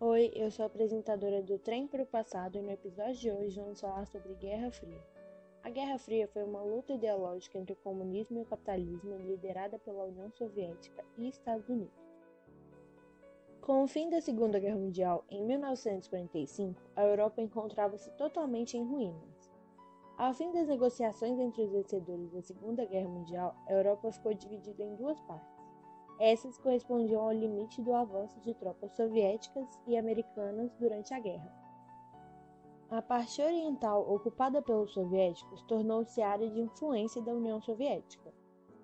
Oi, eu sou a apresentadora do Trem para o Passado e no episódio de hoje vamos falar sobre Guerra Fria. A Guerra Fria foi uma luta ideológica entre o comunismo e o capitalismo liderada pela União Soviética e Estados Unidos. Com o fim da Segunda Guerra Mundial, em 1945, a Europa encontrava-se totalmente em ruínas. Ao fim das negociações entre os vencedores da Segunda Guerra Mundial, a Europa ficou dividida em duas partes. Essas correspondiam ao limite do avanço de tropas soviéticas e americanas durante a guerra. A parte oriental, ocupada pelos soviéticos, tornou-se área de influência da União Soviética.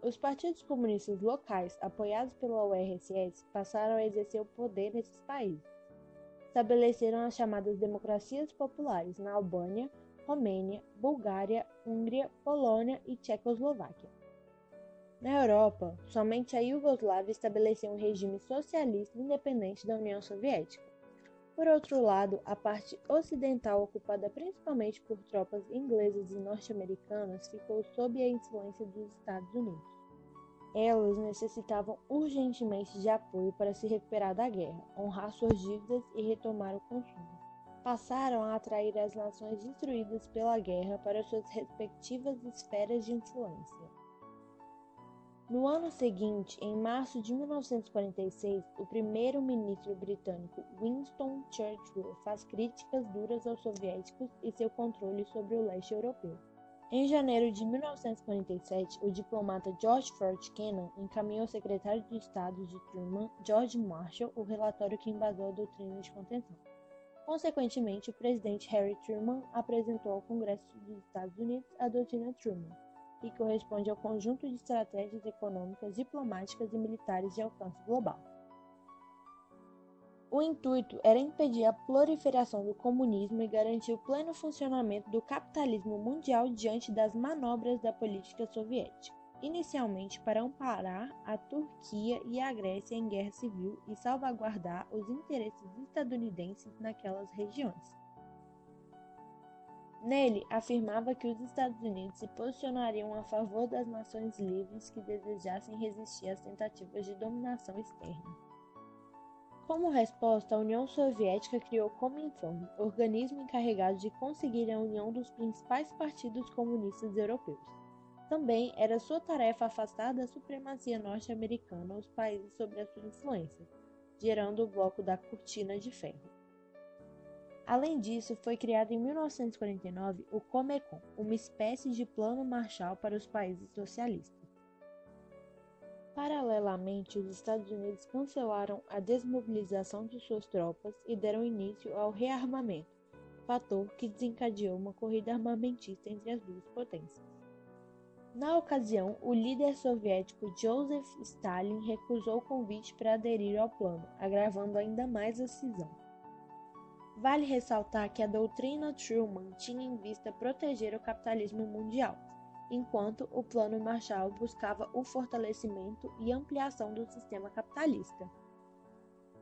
Os partidos comunistas locais, apoiados pela URSS, passaram a exercer o poder nesses países. Estabeleceram as chamadas democracias populares na Albânia, Romênia, Bulgária, Hungria, Polônia e Tchecoslováquia. Na Europa, somente a Iugoslávia estabeleceu um regime socialista independente da União Soviética. Por outro lado, a parte ocidental, ocupada principalmente por tropas inglesas e norte-americanas, ficou sob a influência dos Estados Unidos. Elas necessitavam urgentemente de apoio para se recuperar da guerra, honrar suas dívidas e retomar o consumo. Passaram a atrair as nações destruídas pela guerra para suas respectivas esferas de influência. No ano seguinte, em março de 1946, o primeiro-ministro britânico Winston Churchill faz críticas duras aos soviéticos e seu controle sobre o leste europeu. Em janeiro de 1947, o diplomata George Fort Kennan encaminhou ao secretário de Estado de Truman, George Marshall, o relatório que embasou a doutrina de contenção. Consequentemente, o presidente Harry Truman apresentou ao Congresso dos Estados Unidos a doutrina Truman, e corresponde ao conjunto de estratégias econômicas, diplomáticas e militares de alcance global. O intuito era impedir a proliferação do comunismo e garantir o pleno funcionamento do capitalismo mundial diante das manobras da política soviética, inicialmente para amparar a Turquia e a Grécia em guerra civil e salvaguardar os interesses estadunidenses naquelas regiões. Nele, afirmava que os Estados Unidos se posicionariam a favor das nações livres que desejassem resistir às tentativas de dominação externa. Como resposta, a União Soviética criou o Comintern, organismo encarregado de conseguir a união dos principais partidos comunistas europeus. Também era sua tarefa afastar da supremacia norte-americana os países sob a sua influência, gerando o bloco da Cortina de Ferro. Além disso, foi criado em 1949 o Comecon, uma espécie de plano Marshall para os países socialistas. Paralelamente, os Estados Unidos cancelaram a desmobilização de suas tropas e deram início ao rearmamento, fator que desencadeou uma corrida armamentista entre as duas potências. Na ocasião, o líder soviético Joseph Stalin recusou o convite para aderir ao plano, agravando ainda mais a cisão. Vale ressaltar que a doutrina Truman tinha em vista proteger o capitalismo mundial, enquanto o Plano Marshall buscava o fortalecimento e ampliação do sistema capitalista.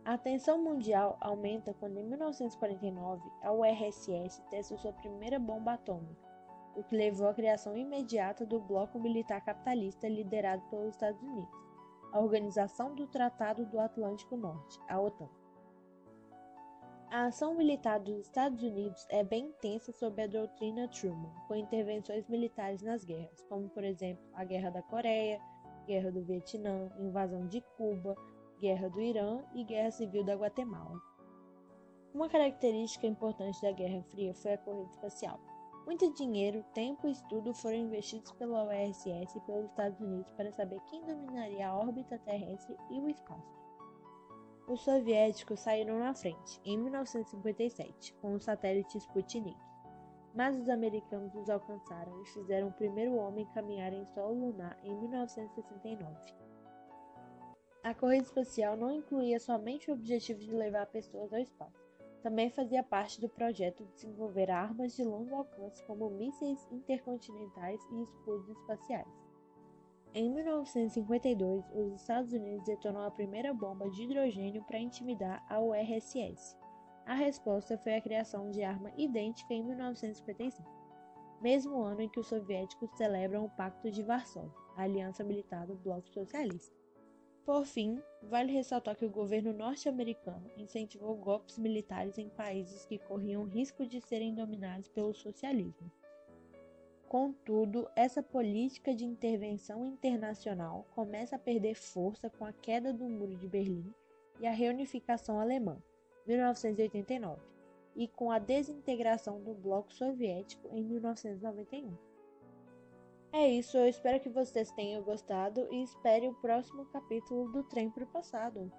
A tensão mundial aumenta quando, em 1949, a URSS testa sua primeira bomba atômica, o que levou à criação imediata do Bloco Militar Capitalista liderado pelos Estados Unidos, a Organização do Tratado do Atlântico Norte, a OTAN. A ação militar dos Estados Unidos é bem intensa sob a doutrina Truman, com intervenções militares nas guerras, como por exemplo a Guerra da Coreia, Guerra do Vietnã, invasão de Cuba, Guerra do Irã e Guerra Civil da Guatemala. Uma característica importante da Guerra Fria foi a corrida espacial. Muito dinheiro, tempo e estudo foram investidos pela URSS e pelos Estados Unidos para saber quem dominaria a órbita terrestre e o espaço. Os soviéticos saíram na frente, em 1957, com o satélite Sputnik, mas os americanos os alcançaram e fizeram o primeiro homem caminhar em solo lunar em 1969. A corrida espacial não incluía somente o objetivo de levar pessoas ao espaço, também fazia parte do projeto de desenvolver armas de longo alcance como mísseis intercontinentais e escudos espaciais. Em 1952, os Estados Unidos detonou a primeira bomba de hidrogênio para intimidar a URSS. A resposta foi a criação de arma idêntica em 1955, mesmo ano em que os soviéticos celebram o Pacto de Varsóvia, a aliança militar do Bloco Socialista. Por fim, vale ressaltar que o governo norte-americano incentivou golpes militares em países que corriam risco de serem dominados pelo socialismo. Contudo, essa política de intervenção internacional começa a perder força com a queda do Muro de Berlim e a reunificação alemã, 1989, e com a desintegração do Bloco Soviético em 1991. É isso, eu espero que vocês tenham gostado e espere o próximo capítulo do Trem para o Passado.